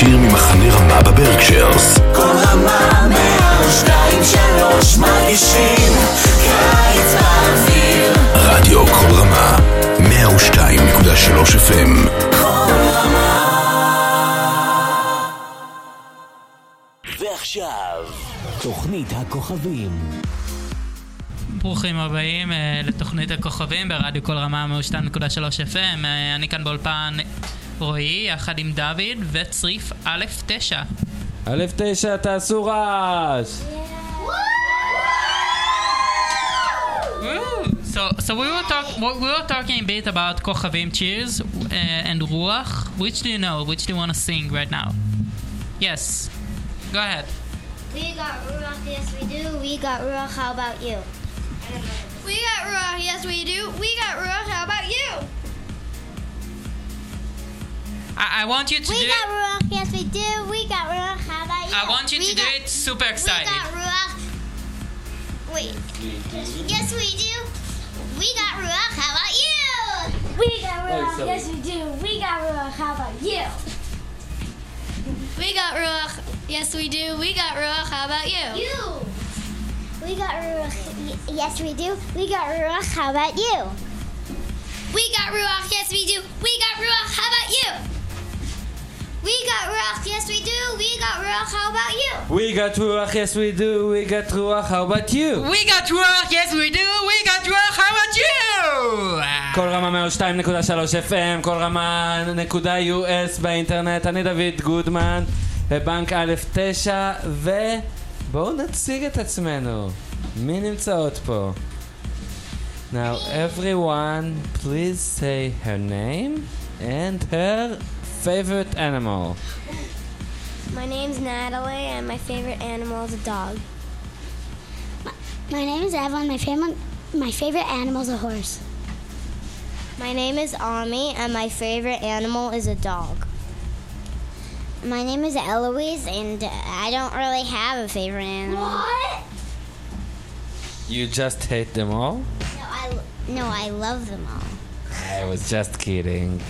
ישיר ממחנה רמה בברקשיירס. כל רמה מהשתיים שלוש מרגישים קיץ באוויר רדיו כל רמה 102.3 FM כל רמה ועכשיו, תוכנית הכוכבים. ברוכים הבאים אה, לתוכנית הכוכבים ברדיו כל רמה מ-2.3 FM. אה, אני כאן באולפן רועי, יחד עם דוד וצריף א' תשע. א' תשע, תעשו רעש! So, so we were talk, we were talking a bit about כוכבים cheers uh, and רוח. Which do you know? Which do you want to sing right now? Yes. Go ahead. We got Ruach, yes we do. We got Ruach, how about you? We got Ruach, yes we do. We got Ruach, how about you? I, I want you to We do We got it. Ruach, yes we do. We got Ruach, how about you? I want you We to do got- it super excited. We got Ruach. Wait. Yes we do. We got Ruach, how about you? We got Ruach, yes, we do. We got Ruach, how about you? We got Ruach, yes we do. We got Ruach, how about you? You. We got Ruach, y- yes we do. We got Ruach, how about you? We got Ruach, yes we do. We got Ruach, how about you? We got Ruach, yes we do. We got Ruach, how about you? We got רוח, yes we do, we got רוח, how about you? We got Ruach, yes we do. We got Ruach, how about you? כל רמה 102.3 FM, כל רמה נקודה US באינטרנט, אני דוד גודמן, בבנק א' 9, ובואו נציג את עצמנו. מי נמצאות פה? Now everyone, please say her name and her favorite animal. My name's Natalie, and my favorite animal is a dog. My name is Evelyn. My favorite my favorite animal is a horse. My name is Ami, and my favorite animal is a dog. My name is Eloise, and I don't really have a favorite animal. What? You just hate them all? No, I no, I love them all. I was just kidding.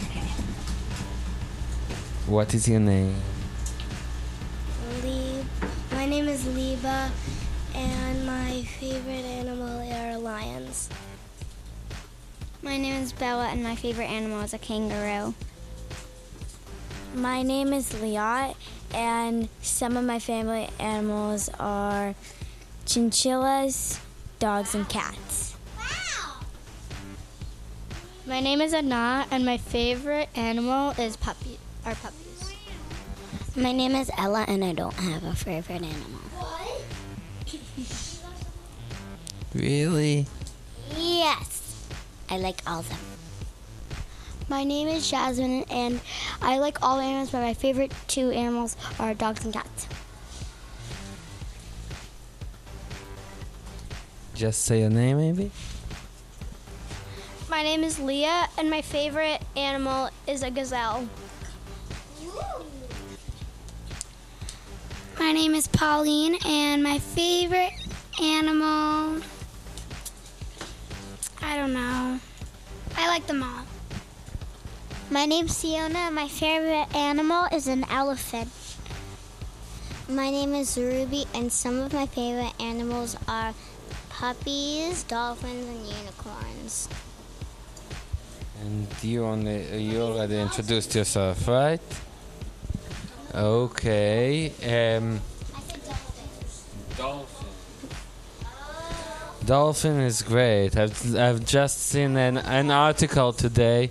What is your name? Lib. My name is Liba, and my favorite animal are lions. My name is Bella, and my favorite animal is a kangaroo. My name is Liat, and some of my family animals are chinchillas, dogs, and cats. Wow! My name is Anna, and my favorite animal is puppy. Are puppies. My name is Ella, and I don't have a favorite animal. What? Really? Yes, I like all of them. My name is Jasmine, and I like all animals, but my favorite two animals are dogs and cats. Just say your name, maybe? My name is Leah, and my favorite animal is a gazelle. My name is Pauline, and my favorite animal. I don't know. I like them all. My name's Siona, and my favorite animal is an elephant. My name is Ruby, and some of my favorite animals are puppies, dolphins, and unicorns. And you only you already introduced yourself, right? Okay. Um, dolphin. Dolphin is great. I've I've just seen an an article today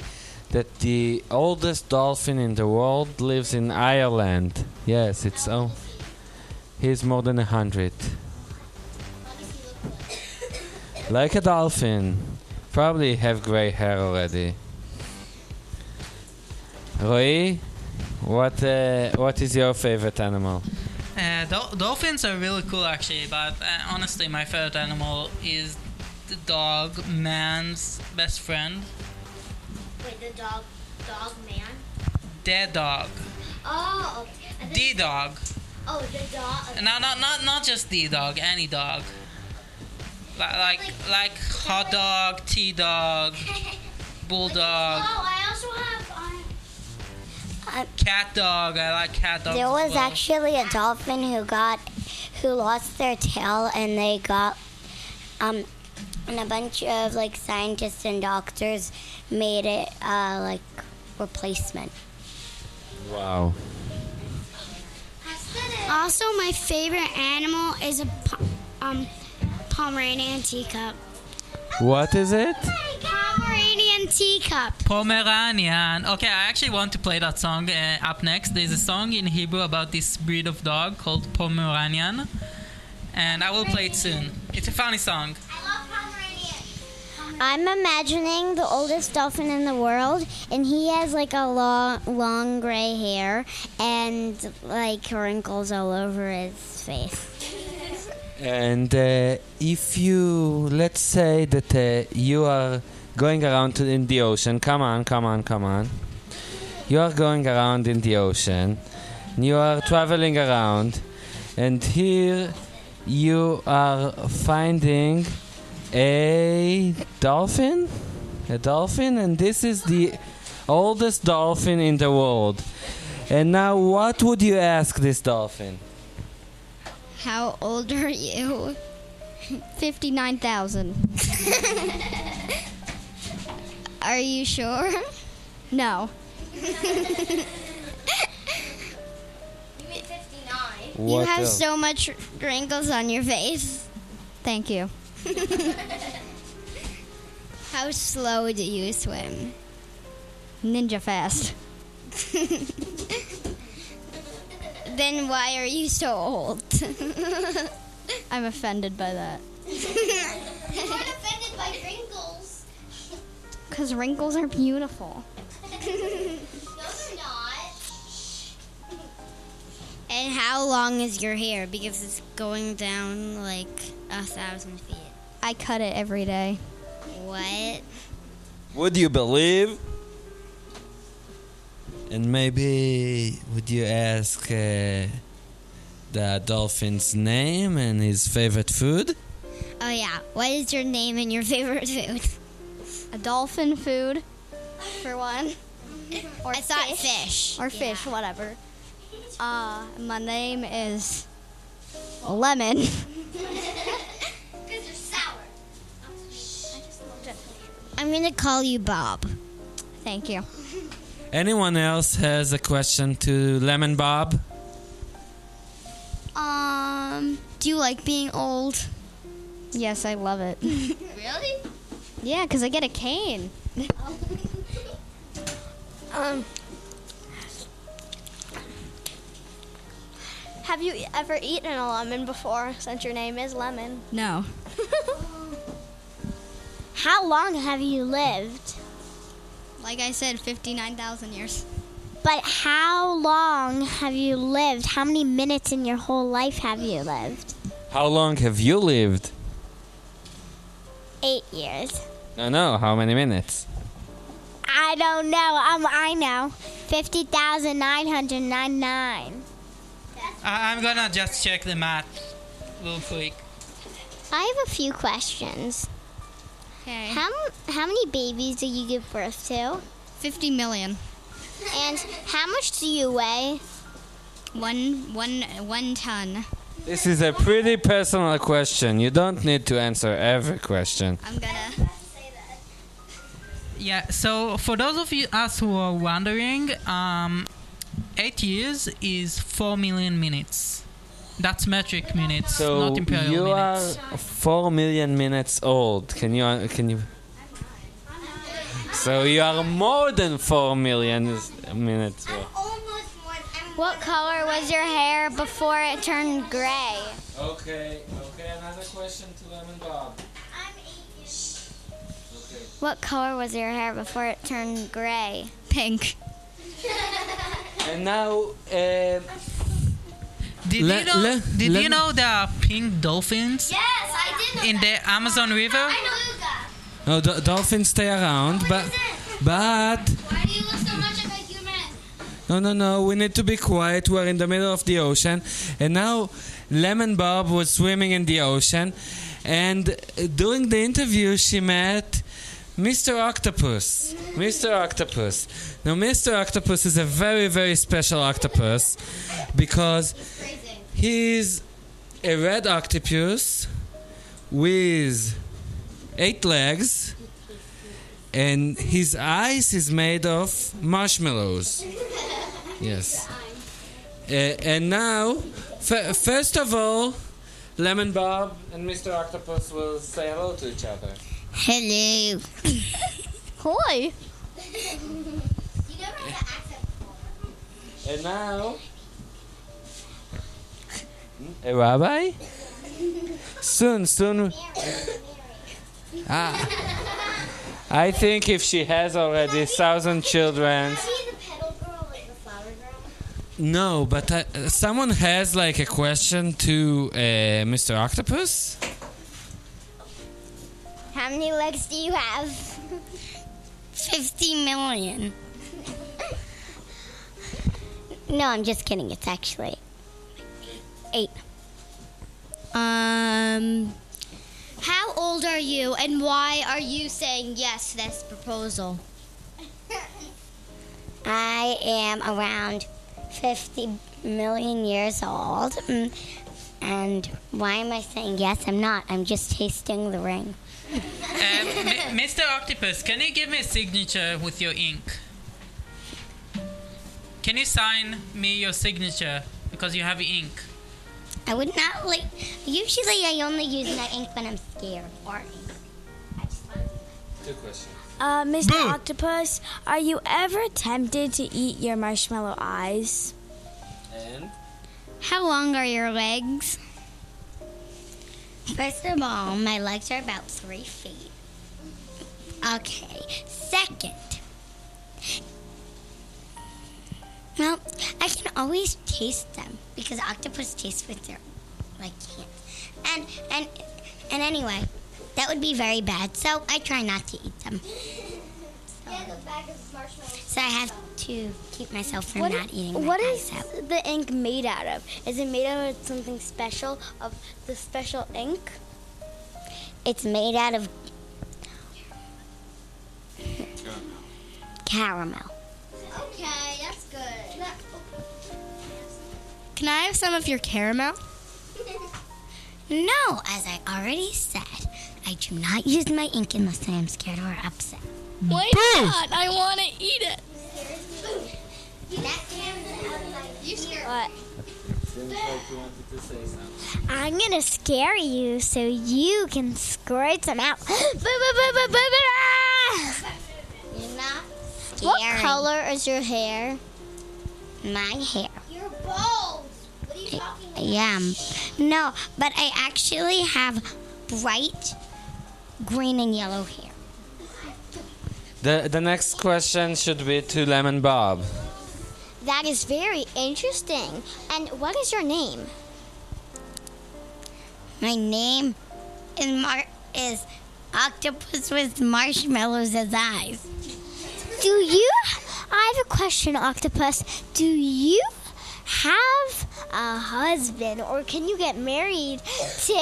that the oldest dolphin in the world lives in Ireland. Yes, it's oh, he's more than a hundred. Like a dolphin. Probably have gray hair already. Roy, what uh, what is your favorite animal? Uh, dol- dolphins are really cool, actually, but uh, honestly, my favorite animal is the dog, man's best friend. Wait, the dog, dog man? Dead dog. Oh, D dog. oh, the dog. No, not not not just D dog. Any dog. Like like like hot dog, T dog, bulldog. Oh, I also have. Cat dog. I like cat dogs. There was well. actually a dolphin who got who lost their tail and they got um and a bunch of like scientists and doctors made it uh like replacement. Wow. Also, my favorite animal is a po- um, Pomeranian teacup. What is it? Pomeranian teacup. Pomeranian. Okay, I actually want to play that song uh, up next. There's a song in Hebrew about this breed of dog called Pomeranian, and I will play it soon. It's a funny song. I love Pomeranian. I'm imagining the oldest dolphin in the world, and he has like a long, long gray hair and like wrinkles all over his face. And uh, if you, let's say that uh, you are going around to, in the ocean, come on, come on, come on. You are going around in the ocean, and you are traveling around, and here you are finding a dolphin, a dolphin, and this is the oldest dolphin in the world. And now, what would you ask this dolphin? How old are you? 59,000. are you sure? No. What you have else? so much wrinkles on your face. Thank you. How slow do you swim? Ninja fast. then why are you so old? I'm offended by that. I'm not offended by wrinkles. Because wrinkles are beautiful. No, they're not. And how long is your hair? Because it's going down like a thousand feet. I cut it every day. What? Would you believe? And maybe would you ask uh, the dolphin's name and his favorite food? Oh yeah. What is your name and your favorite food? A dolphin food, for one. Or I thought fish. Or fish, whatever. Uh, my name is Lemon. Because they're sour. I'm gonna call you Bob. Thank you. Anyone else has a question to Lemon Bob? Um, do you like being old? Yes, I love it. Really? Yeah, because I get a cane. Um, have you ever eaten a lemon before since your name is Lemon? No. How long have you lived? Like I said, 59,000 years. But how long have you lived? How many minutes in your whole life have you lived? How long have you lived? Eight years. No, no, how many minutes? I don't know. Um, I know. Fifty thousand nine hundred ninety-nine. I- I'm gonna just check the math real quick. I have a few questions. Okay. How how many babies do you give birth to? 50 million. And how much do you weigh? One, one, one ton. This is a pretty personal question. You don't need to answer every question. I'm gonna. Say that. Yeah. So for those of you us who are wondering, um, eight years is four million minutes. That's metric minutes, So not imperial you minutes. are four million minutes old. Can you can you? So you are more than four million minutes old. What color was your hair before it turned gray? Okay, okay. Another question to Lemon Bob. I'm English. What color was your hair before it turned gray? Pink. And now, uh, Did Le- you know? le- did le- you know there are pink dolphins Yes, I did in the Amazon River? I know no, do- dolphins stay around, but but Why do you look so much like a human? No, no, no. We need to be quiet. We're in the middle of the ocean, and now Lemon Bob was swimming in the ocean, and during the interview, she met Mr. Octopus. Mr. Octopus. Now, Mr. Octopus is a very, very special octopus because he's a red octopus with eight legs and his eyes is made of marshmallows. Yes. Uh, and now, f- first of all, Lemon Bob and Mr. Octopus will say hello to each other. Hello. Hoi. And now, a rabbi? Soon, soon. Ah. I think if she has already thousand children. No, but uh, someone has like a question to uh, Mr. Octopus. How many legs do you have? 50 million. No, I'm just kidding. It's actually eight. Um, how old are you and why are you saying yes to this proposal? I am around 50 million years old. Mm, And why am I saying yes? I'm not. I'm just tasting the ring. Um, M- Mr. Octopus, can you give me a signature with your ink? Can you sign me your signature because you have ink? I would not like. Usually, I only use my ink when I'm scared or ink. Two questions. Uh, Mr. Boo. Octopus, are you ever tempted to eat your marshmallow eyes? And How long are your legs? First of all, my legs are about three feet. Okay. Second, well, I can always taste them because octopus taste with their like hands. And and and anyway, that would be very bad. So I try not to eat them. So, so I have to keep myself from What, not eating my what eyes out. the ink made out of? Is it made out of something special, of the special ink? It's made out of caramel. Okay, Can I have some of your caramel? No, as I already said, I do not use my ink unless I am scared or upset. Why not? I want to eat it. What? I'm gonna scare you so you can squirt some out. What color is your hair? My hair. You're bald. What are you talking about? Yeah. um, No, but I actually have bright green and yellow hair. the the next question should be to Lemon Bob. That is very interesting. And what is your name? My name is Mar- is octopus with marshmallows as eyes. Do you? I have a question, Octopus. Do you have a husband, or can you get married to?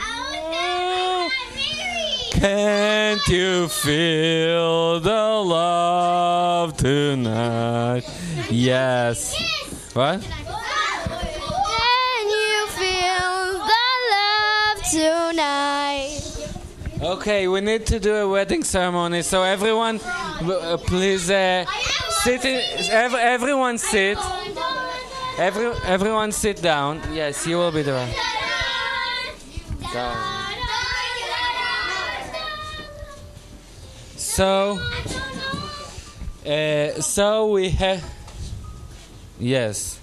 Oh no! Can't you feel the love tonight? Yes. What? Can you feel the love tonight? Okay, we need to do a wedding ceremony, so everyone, uh, please uh, sit. In, ev- everyone sit. Every, everyone sit down. Yes, you will be the one. So, uh, so we have. Yes.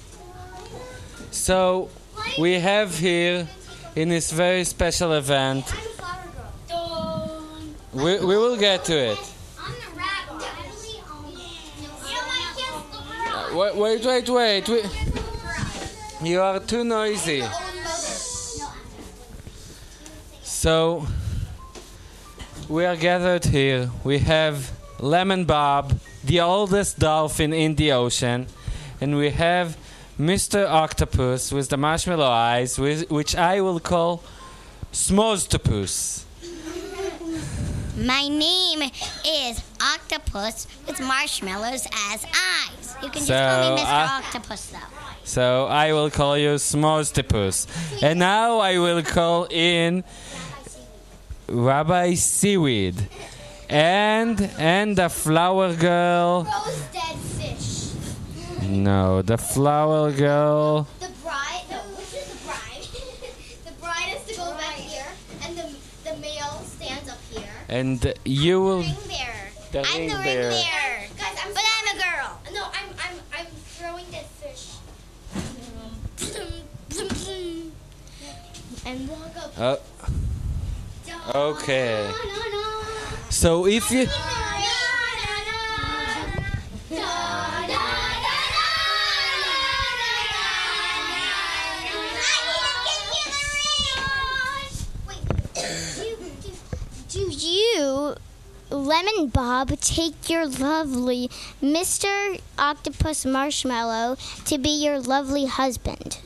So we have here in this very special event. We, we will get to it. Wait, wait, wait, wait. You are too noisy. So, we are gathered here. We have Lemon Bob, the oldest dolphin in the ocean, and we have Mr. Octopus with the marshmallow eyes, with, which I will call Smoztopus. My name is Octopus with marshmallows as eyes. You can just call So, me Mr. uh, Octopus, though. So I will call you Smostipus. And now I will call in Rabbi Seaweed. And and the flower girl. Rose dead fish. No, the flower girl. The bride. No, which is the bride? the bride has to go back here, and the the male stands up here. And you will The Ring bearer. the I'm ring the ring bearer. bearer. Guys, I'm but I'm a girl. No, I'm I'm I'm throwing dead fish. And walk up. Uh, okay. So if you Do you, Lemon Bob, take your lovely Mr. Octopus Marshmallow to be your lovely husband?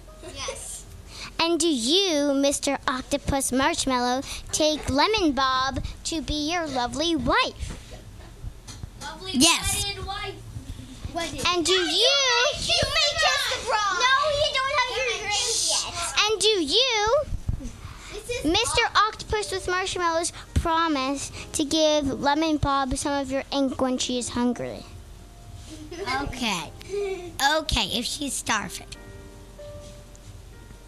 And do you, Mr. Octopus Marshmallow, take Lemon Bob to be your lovely wife? Lovely Yes. wife. And do you? You may kiss the bride. No, you don't have your rings yet. And do you, Mr. Octopus with Marshmallows, promise to give Lemon Bob some of your ink when she is hungry? Okay. Okay, if she's starving.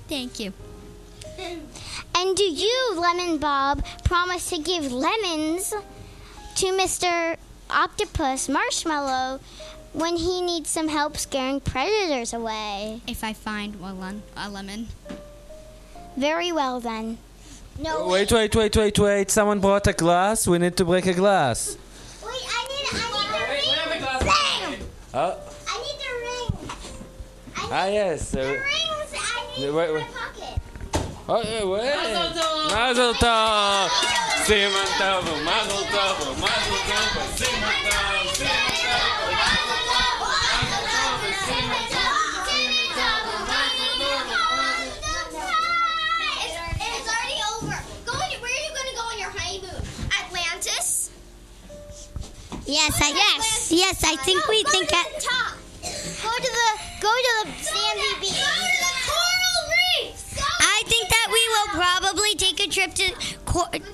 Thank you. And do you, Lemon Bob, promise to give lemons to Mr. Octopus Marshmallow when he needs some help scaring predators away? If I find a lemon. A lemon. Very well then. No, wait, wait, wait, wait, wait. Someone brought a glass. We need to break a glass. Wait, I need, I need the ring. Bam! Oh, I need the ring. ah yes. Uh, Rings, I need wait, wait. pocket. Oh, eh, wait. Mazel tov. Siman tov, mazel tov, mazel tov, siman tov, siman It's already over. Go in, where are you going to go on your honeymoon? Atlantis? Yes, I yes, yes, I think we think at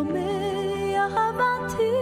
למרומי אהבתי,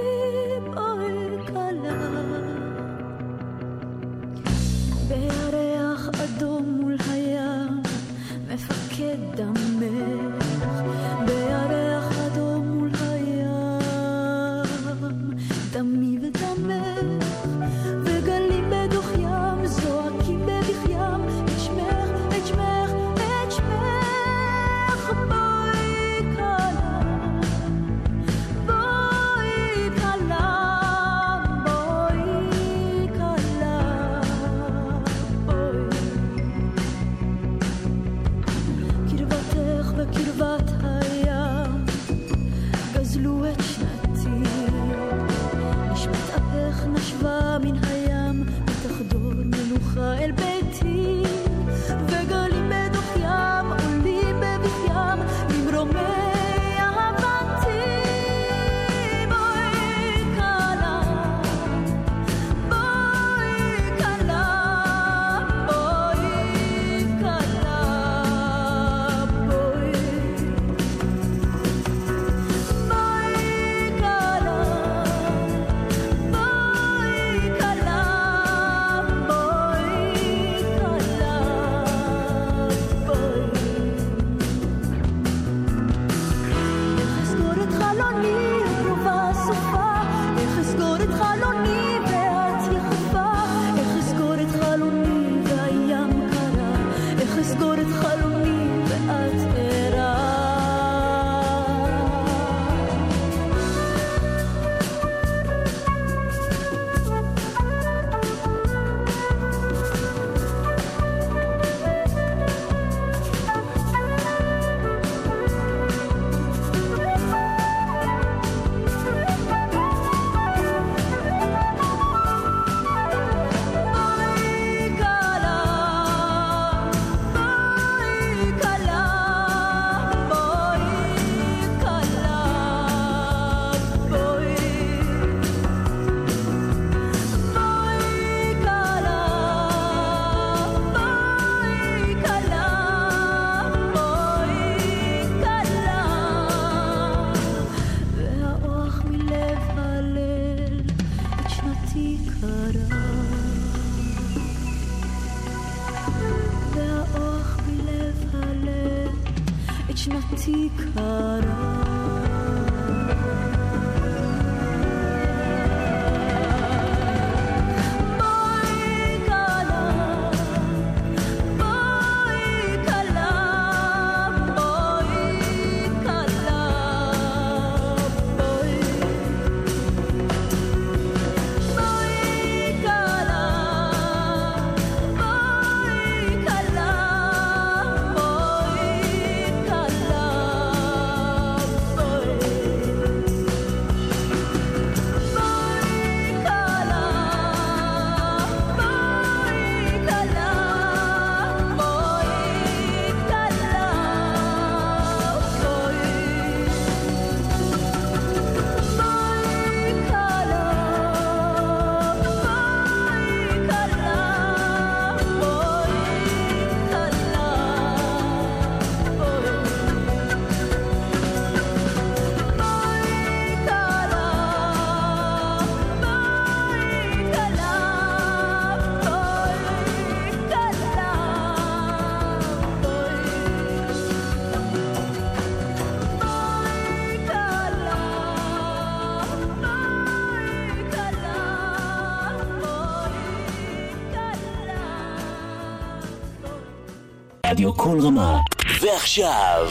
רדיו כל רמה. ועכשיו,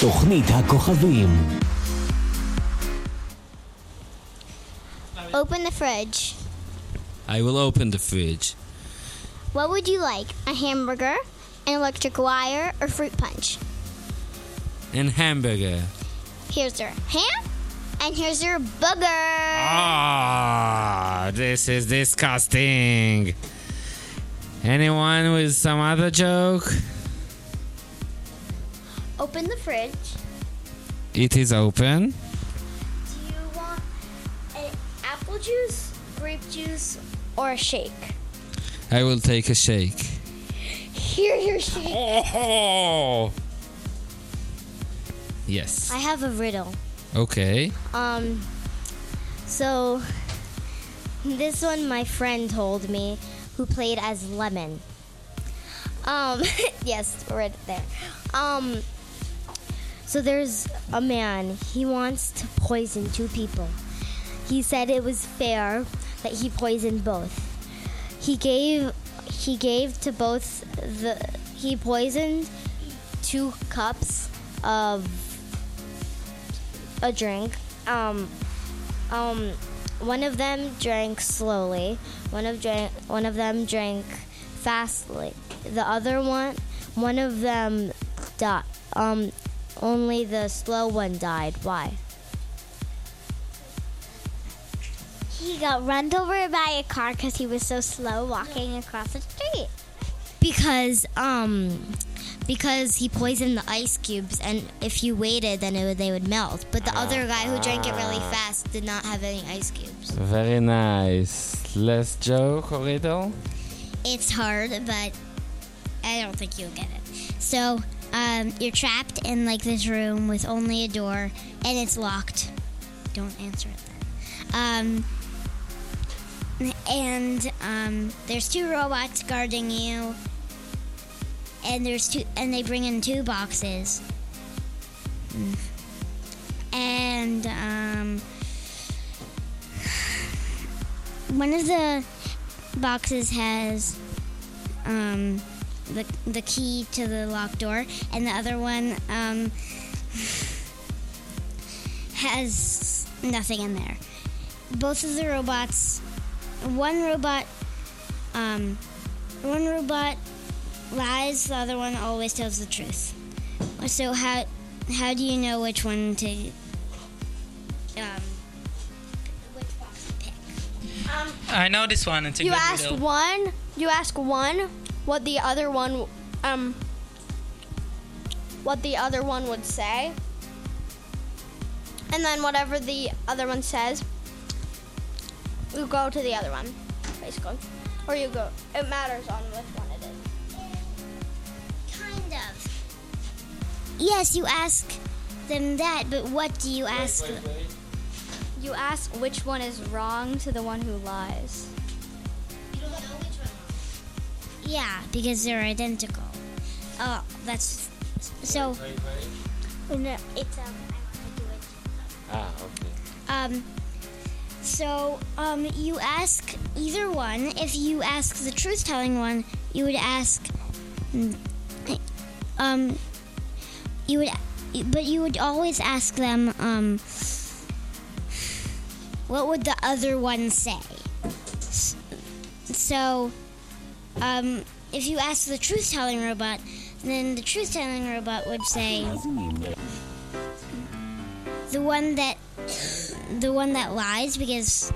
תוכנית הכוכבים. Open the fridge. I will open the fridge. What would you like? A hamburger, an electric wire, or fruit punch? And hamburger. Here's your ham, and here's your booger. Ah, this is disgusting. Anyone with some other joke? Open the fridge. It is open. Do you want an apple juice, grape juice, or a shake? I will take a shake. Here's your shake. Oh! Yes. I have a riddle. Okay. Um, so this one my friend told me who played as Lemon. Um, yes, right there. Um, so there's a man. He wants to poison two people. He said it was fair that he poisoned both. He gave he gave to both the he poisoned two cups of a drink. Um, um, one of them drank slowly. One of drank. One of them drank fastly. The other one, one of them died. Um, only the slow one died. Why? He got run over by a car because he was so slow walking across the street. Because um, because he poisoned the ice cubes, and if you waited, then it would, they would melt. But the other guy who drank it really fast did not have any ice cubes. Very nice. Last joke or riddle? It's hard, but I don't think you'll get it. So, um, you're trapped in like this room with only a door, and it's locked. Don't answer it then. Um, and um, there's two robots guarding you, and there's two, and they bring in two boxes. And um, one of the boxes has um, the the key to the locked door, and the other one um, has nothing in there. Both of the robots, one robot, um, one robot lies, the other one always tells the truth. So how how do you know which one to um, which box to pick? Um, I know this one. It's a you good ask riddle. one, you ask one what the other one um what the other one would say. And then whatever the other one says, you go to the other one, basically. Or you go it matters on which one it is. Kind of. Yes, you ask them that, but what do you ask? You ask which one is wrong to the one who lies. Yeah, because they're identical. Oh, that's so. No, it's um. I do it. Ah, okay. Um, so um, you ask either one. If you ask the truth-telling one, you would ask, mm, um, you would, but you would always ask them, um, what would the other one say? So, um, if you ask the truth-telling robot, then the truth-telling robot would say, the one that the one that lies because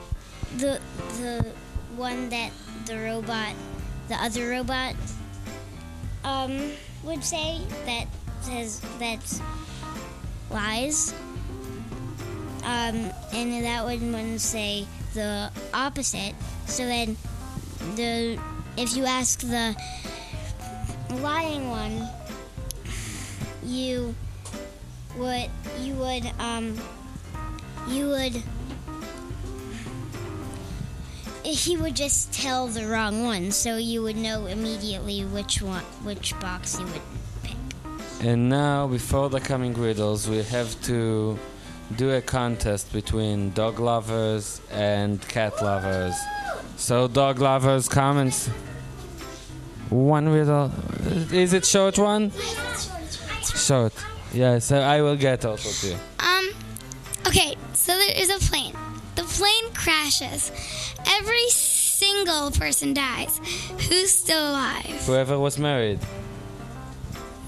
the the one that the robot the other robot um would say that says that lies. Um and that one would say the opposite. So then the if you ask the lying one you would you would um you would he would just tell the wrong one so you would know immediately which one which box you would pick. And now, before the coming riddles, we have to do a contest between dog lovers and cat lovers. So, dog lovers, comments. One riddle. Is it short one? Short. Yeah, so I will get also two. Um, okay, so there is a plane. The plane crashes. Every single person dies. Who's still alive? Whoever was married.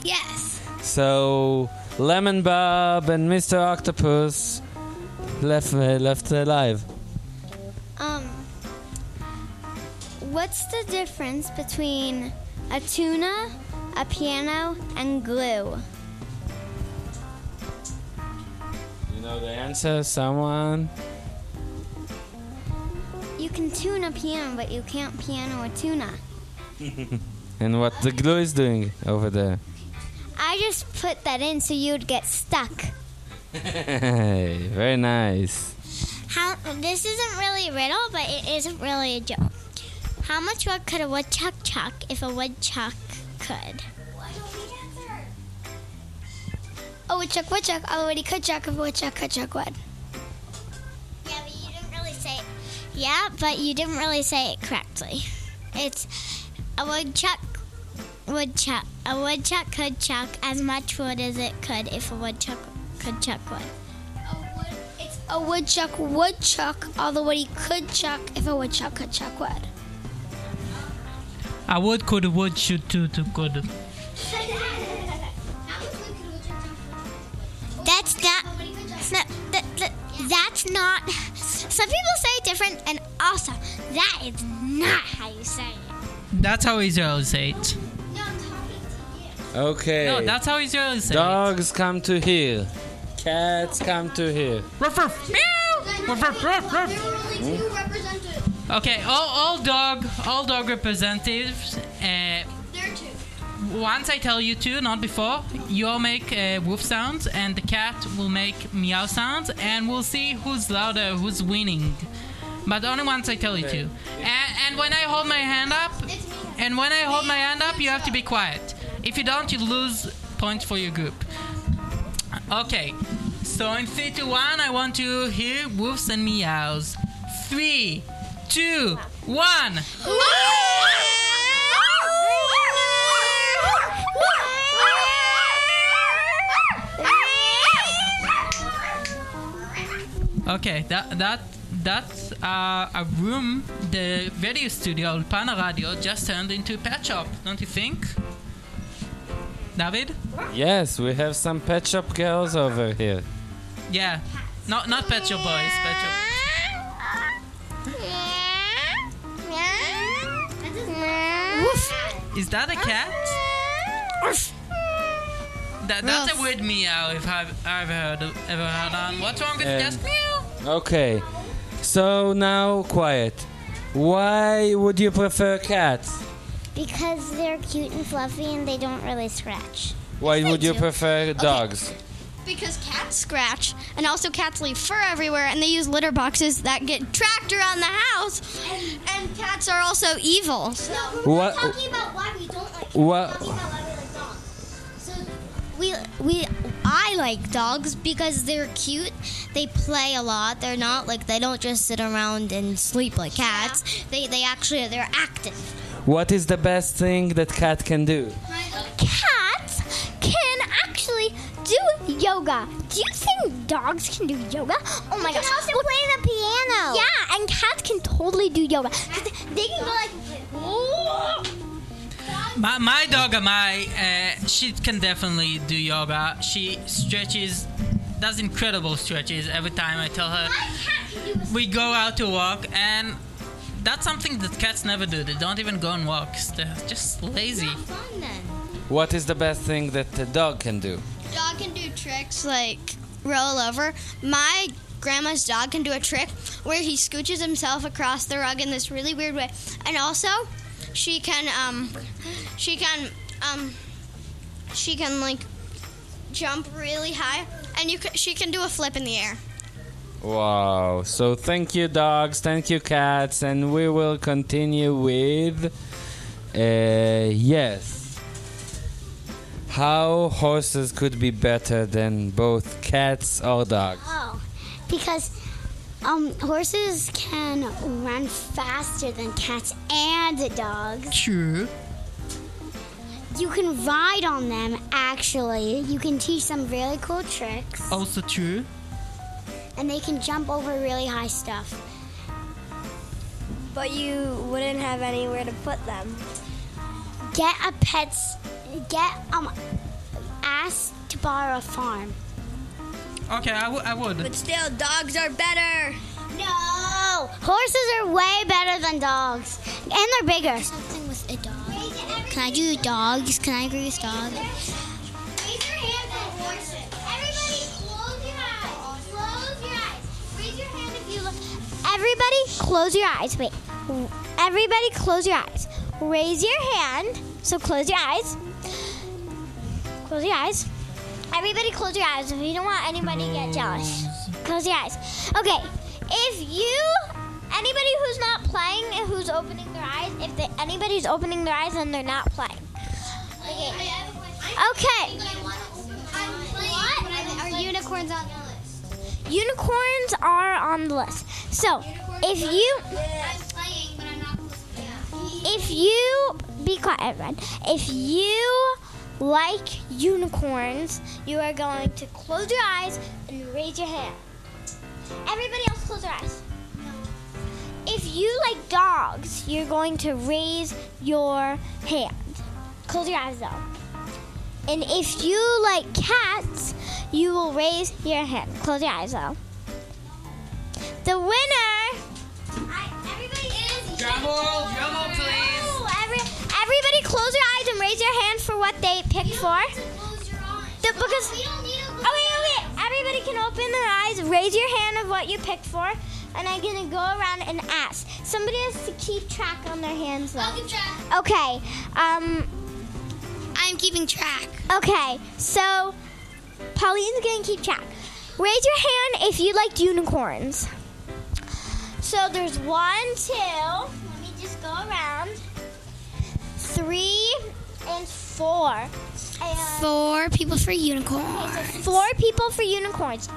Yes. So, Lemon Bob and Mr. Octopus left left alive. What's the difference between a tuna, a piano, and glue? You know the answer, someone? You can tune a piano, but you can't piano a tuna. and what the glue is doing over there. I just put that in so you'd get stuck. Hey, very nice. How this isn't really a riddle, but it isn't really a joke. How much wood could a woodchuck chuck if a woodchuck could? A woodchuck, woodchuck. Oh, what he could chuck if a woodchuck could chuck wood. Yeah, but you didn't really say. It. Yeah, but you didn't really say it correctly. It's a woodchuck. Woodchuck. A woodchuck could chuck as much wood as it could if a woodchuck could chuck wood. It's a woodchuck, woodchuck. All the wood he could chuck if a woodchuck could chuck wood. A wood could wood shoot two to good. That's not. That's not. That, that, that's not. Some people say it different, and also that is not how you say it. That's how Israel say it. You're not talking Okay. No, that's how Israel say it. Dogs come to here. Cats come to here. Ruff, ruff, meow. Ruff, ruff, ruff, ruff. Okay, all, all dog all dog representatives. Uh, once I tell you to, not before, you all make uh, woof sounds, and the cat will make meow sounds, and we'll see who's louder, who's winning. But only once I tell you to. And, and when I hold my hand up, and when I hold my hand up, you have to be quiet. If you don't, you lose points for your group. Okay, so in three, two, one, I want to hear woofs and meows. Three, two, one. Okay, that that that's uh, a room. The radio studio, Ulpana Radio, just turned into a pet shop. Don't you think, David? Yes, we have some pet shop girls over here. Yeah, not not pet shop boys, pet shop. Is that a cat? That, that's a weird meow if I've ever heard ever heard on. What's wrong with Um, just meow? Okay. So now quiet. Why would you prefer cats? Because they're cute and fluffy and they don't really scratch. Why would you do. prefer dogs? Because cats scratch, and also cats leave fur everywhere, and they use litter boxes that get tracked around the house. And cats are also evil. So What? Talking about why we don't like What? why we like dogs. So we we I like dogs because they're cute. They play a lot. They're not like they don't just sit around and sleep like cats. They they actually they're active. What is the best thing that cat can do? Cats can actually do yoga. Do you think dogs can do yoga? Oh my gosh. can also play the piano. Yeah, and cats can totally do yoga. They can go like My, my dog Amai, uh, she can definitely do yoga. She stretches, does incredible stretches every time I tell her. We go out to walk, and that's something that cats never do. They don't even go on walks. They're just lazy. What is the best thing that a dog can do? Dog can do tricks like roll over. My grandma's dog can do a trick where he scooches himself across the rug in this really weird way. And also, she can um she can um she can like jump really high and you can, she can do a flip in the air. Wow. So thank you, dogs. Thank you, cats. And we will continue with. Uh, yes. How horses could be better than both cats or dogs? Oh, because um, horses can run faster than cats and dogs. True. You can ride on them, actually. You can teach them really cool tricks. Also true. And they can jump over really high stuff. But you wouldn't have anywhere to put them. Get a pet's. Get, um, ask to borrow a farm. Okay, I, w- I would. But still, dogs are better. No! Horses are way better than dogs. And they're bigger. Something with a dog. Can I do dogs? Can I agree with dogs? Raise your hand for horses. Everybody, close your eyes. Close your eyes. Raise your hand if you look. Everybody, close your eyes. Wait. Everybody, close your eyes. Raise your hand. So close your eyes. Close your eyes. Everybody, close your eyes. If you don't want anybody to get jealous, close your eyes. Okay. If you, anybody who's not playing, and who's opening their eyes, if they, anybody's opening their eyes, and they're not playing. Okay. Okay. Are unicorns on the list? Unicorns are on the list. So, if you if you be quiet, everyone. If you like unicorns, you are going to close your eyes and raise your hand. Everybody else, close your eyes. If you like dogs, you're going to raise your hand. Close your eyes though. And if you like cats, you will raise your hand. Close your eyes though. The winner. Drum roll, drum roll, please. Everybody, close your eyes and raise your hand for what they picked for. The- because. Oh wait, wait, wait. Everybody can open their eyes. Raise your hand of what you picked for, and I'm gonna go around and ask. Somebody has to keep track on their hands though. Okay. Um. I'm keeping track. Okay, so Pauline's gonna keep track. Raise your hand if you liked unicorns. So there's one, two. Let me just go around. Three and four. And Four people for unicorn. four people for unicorns.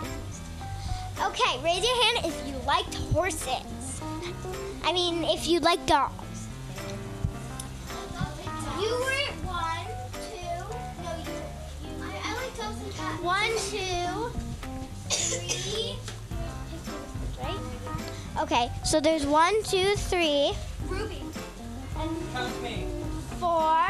Okay, raise your hand if you liked horses. I mean, if you like dogs. You were one, two. No, you. you I, I like dogs and cats. One, two, three. Right? Okay, so there's one, two, three. Ruby. And Count me. Four.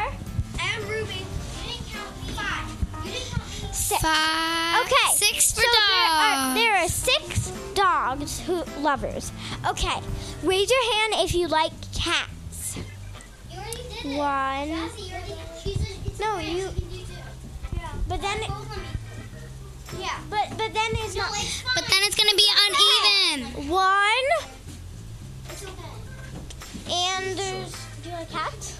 And Ruby. You didn't count. Five. You didn't count. Six. Five. Okay. Six for so There are, dogs. there are six dogs who lovers. Okay. Raise your hand if you like cats. You already did One. Sassy, you already she's a, it's No, a friend, you- she can do too. But then, it, Both of me. yeah. But but then it's not. But then it's gonna be uneven. One It's okay. and there's. Do you like cats?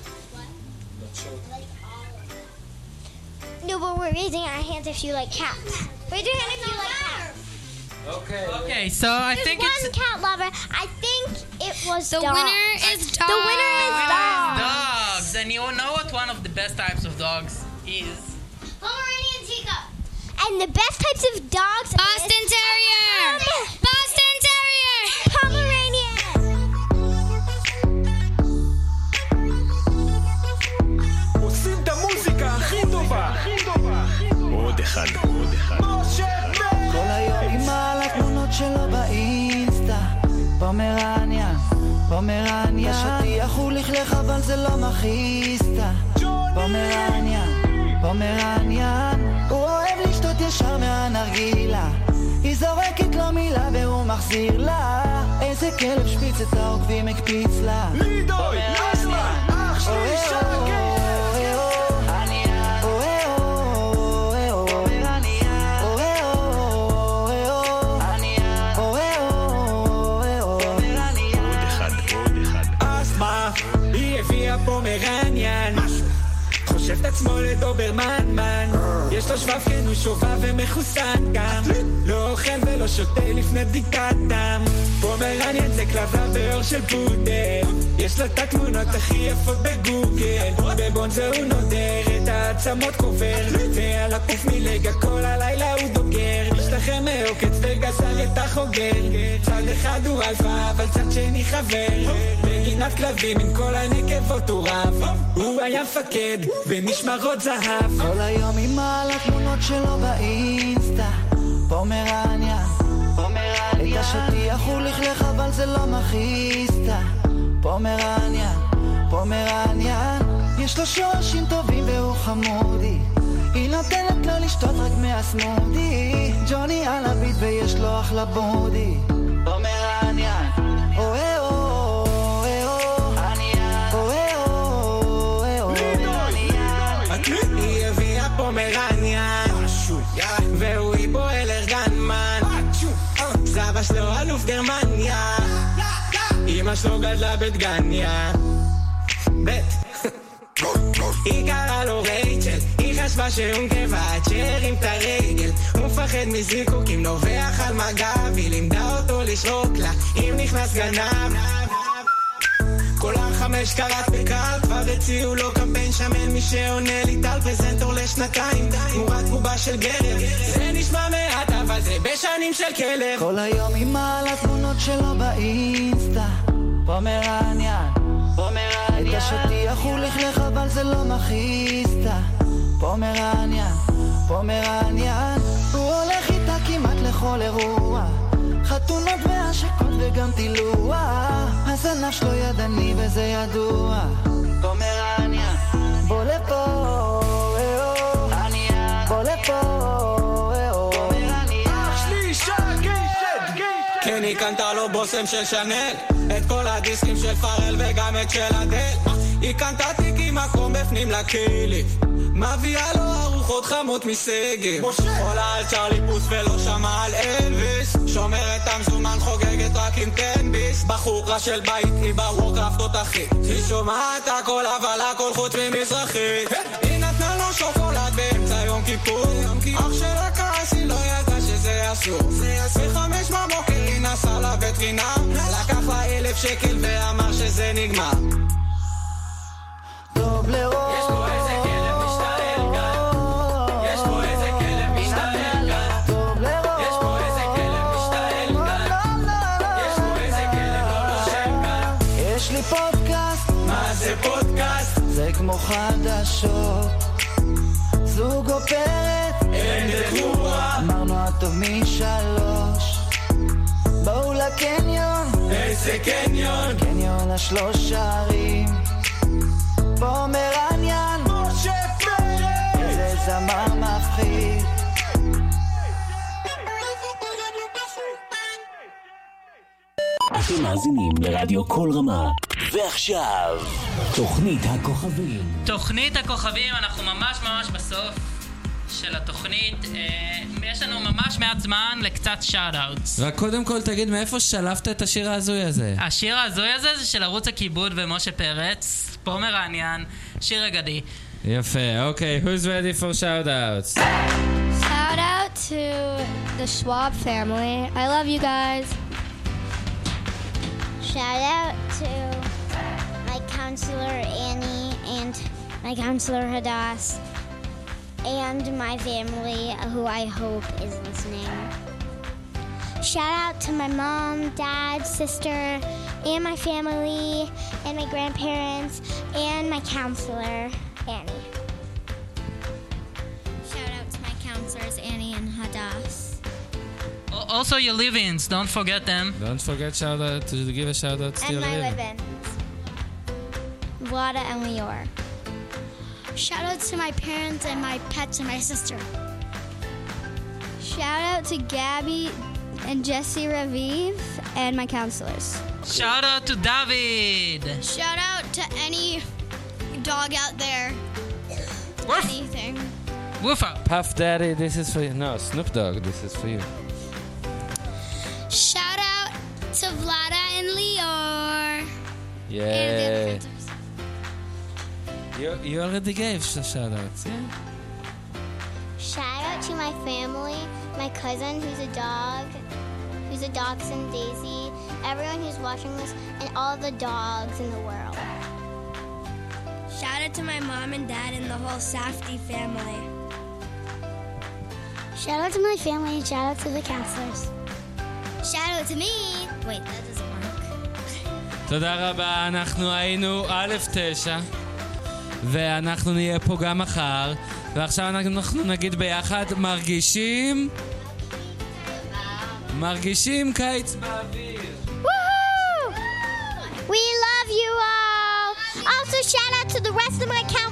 No, but we're raising our hands if you like cats. Raise your hand if you like cats. Okay. Okay, so I There's think one it's. cat lover. I think it was The dogs. winner is dogs. The winner is Winner is dogs. dogs. And you know what one of the best types of dogs is? Pomeranian teacup. And the best types of dogs are Boston Terrier. Boston אחד, עוד אחד. כל היום עם על התמונות שלו באינסטה. פומרניה, פומרניה. השטיח הוא לכלך אבל זה לא מכעיסטה פומרניה, פומרניה. הוא אוהב לשתות ישר מהנרגילה. היא זורקת לו מילה והוא מחזיר לה. איזה כלב שפיץ את העוקבים הקפיץ לה. לידוי, נסמן, אח שלי שקט. פומרניאן חושב את עצמו לדוברמן מן יש לו שבב כן הוא שובב ומחוסן גם. לא אוכל ולא שותה לפני בדיקת דם פומרניאן זה כלבה באור של פודל יש לו את התמונות הכי יפות בגוגל. בבונזו הוא נודר את העצמות קובר. ועל הקוף מלגה כל הלילה הוא דוגר משתחרר מעוקץ וגזר את החוגר. צד אחד הוא אלפא אבל צד שני חבר. בגינת כלבים עם כל הנקבות הוא רב. הוא היה מפקד במשמרות זהב. כל היום עם על התמונות שלו באינסטה פומרניה, פומרניה מכעיסטה פומרניה, פומרניה יש לו שורשים טובים והוא חמודי. היא נותנת לו לשתות רק מהסמודי. ג'וני על הביט ויש לו אחלה בודי. פומרניה, אוה אוה אוה אוה. אוה היא הביאה פומרניה והוא היפו אלרגנמן סבא שלו אלוף גרמניה אמא שלו גדלה בדגניה. בית היא קראה לו רייצ'ל, היא חשבה שהוא גבעת שהרים את הרגל. הוא מפחד מזיקוקים, נובח על מג"ב היא לימדה אותו לשרוק לה. אם נכנס גנב כל החמש קראט בקהל, כבר הציעו לו קמפיין שמן מי שעונה לי טל פרזנטור לשנתיים. תמורת בובה של גרב זה נשמע מעט אבל זה בשנים של כלב. כל היום עם על התמונות שלו באינסטה פומרניה, את השטיח הוא לכלך אבל זה לא מכעיסטה פומרניה, פומרניה הוא הולך איתה כמעט לכל אירוע. חתונות והשקות וגם טילוע. הזנב שלו ידני וזה ידוע. פומרניה בוא לפה אה-או. בוא לפה בושם של שנל את כל הדיסקים של פארל וגם את של אדל. היא קנתה תיקי מקום בפנים לכלא מביאה לו ארוחות חמות מסגר עולה על צ'רלי פוס ולא שמע על אלוויס. שומרת המזומן חוגגת רק עם טנביס בחורה של בית היא בוורקראפט תותחית. היא שומעת הכל אבל הכל חוץ ממזרחית. היא נתנה לו שוקולד באמצע יום כיפור. אח שלה כעס היא לא ידעה שזה אסור. בחמש בבוקר היא נסעה לווטרינר לקח לה אלף שקל ואמר שזה נגמר. טוב לראות יש פה איזה כלב משתעל כאן. יש פה איזה כלב משתעל כאן. טוב לראות יש פה איזה כלב משתעל כאן. יש פה איזה כלב לא נושם כאן. יש לי פודקאסט. מה זה פודקאסט? זה כמו חדשות. זוג אופרת אין דחורה הטוב משלוש בואו לקניון איזה קניון קניון השלוש ערים פומרניאן משה פרץ. איזה זמר מפחיד אתם מאזינים לרדיו כל רמה. ועכשיו, תוכנית הכוכבים. תוכנית הכוכבים, אנחנו ממש ממש בסוף של התוכנית. אה, יש לנו ממש מעט זמן לקצת שאט-אאוטס. רק קודם כל תגיד מאיפה שלפת את השיר ההזוי הזה? השיר ההזוי הזה זה של ערוץ הכיבוד ומשה פרץ, פומרניאן, שיר אגדי. יפה, אוקיי, who's ready for shout-outs? Shout out to the Schwab family. I love you guys. Shout out to my counselor Annie and my counselor Hadass. And my family, who I hope is listening. Shout out to my mom, dad, sister, and my family, and my grandparents, and my counselor, Annie. Shout out to my counselors, Annie and Hadass. Also, your live-ins. Don't forget them. Don't forget shout out to give a shout out to And your my living. live-ins. Vlada and Lior. Shout out to my parents and my pets and my sister. Shout out to Gabby and Jesse Raviv and my counselors. Shout out to David. Shout out to any dog out there. What? Anything. Woof up. Puff Daddy, this is for you. No, Snoop Dogg, this is for you. Shout out to Vlada and Lior. Yeah. You, you already gave sh- shout outs, yeah? Shout out to my family, my cousin who's a dog, who's a dachshund, Daisy, everyone who's watching this, and all the dogs in the world. Shout out to my mom and dad and the whole Safety family. Shout out to my family and shout out to the counselors. Shout out to me. Wait, that doesn't work. תודה רבה, אנחנו היינו א' תשע, ואנחנו נהיה פה גם מחר, ועכשיו אנחנו נגיד ביחד, מרגישים... מרגישים קיץ באוויר. We love you all! Also, shout out to the rest of my count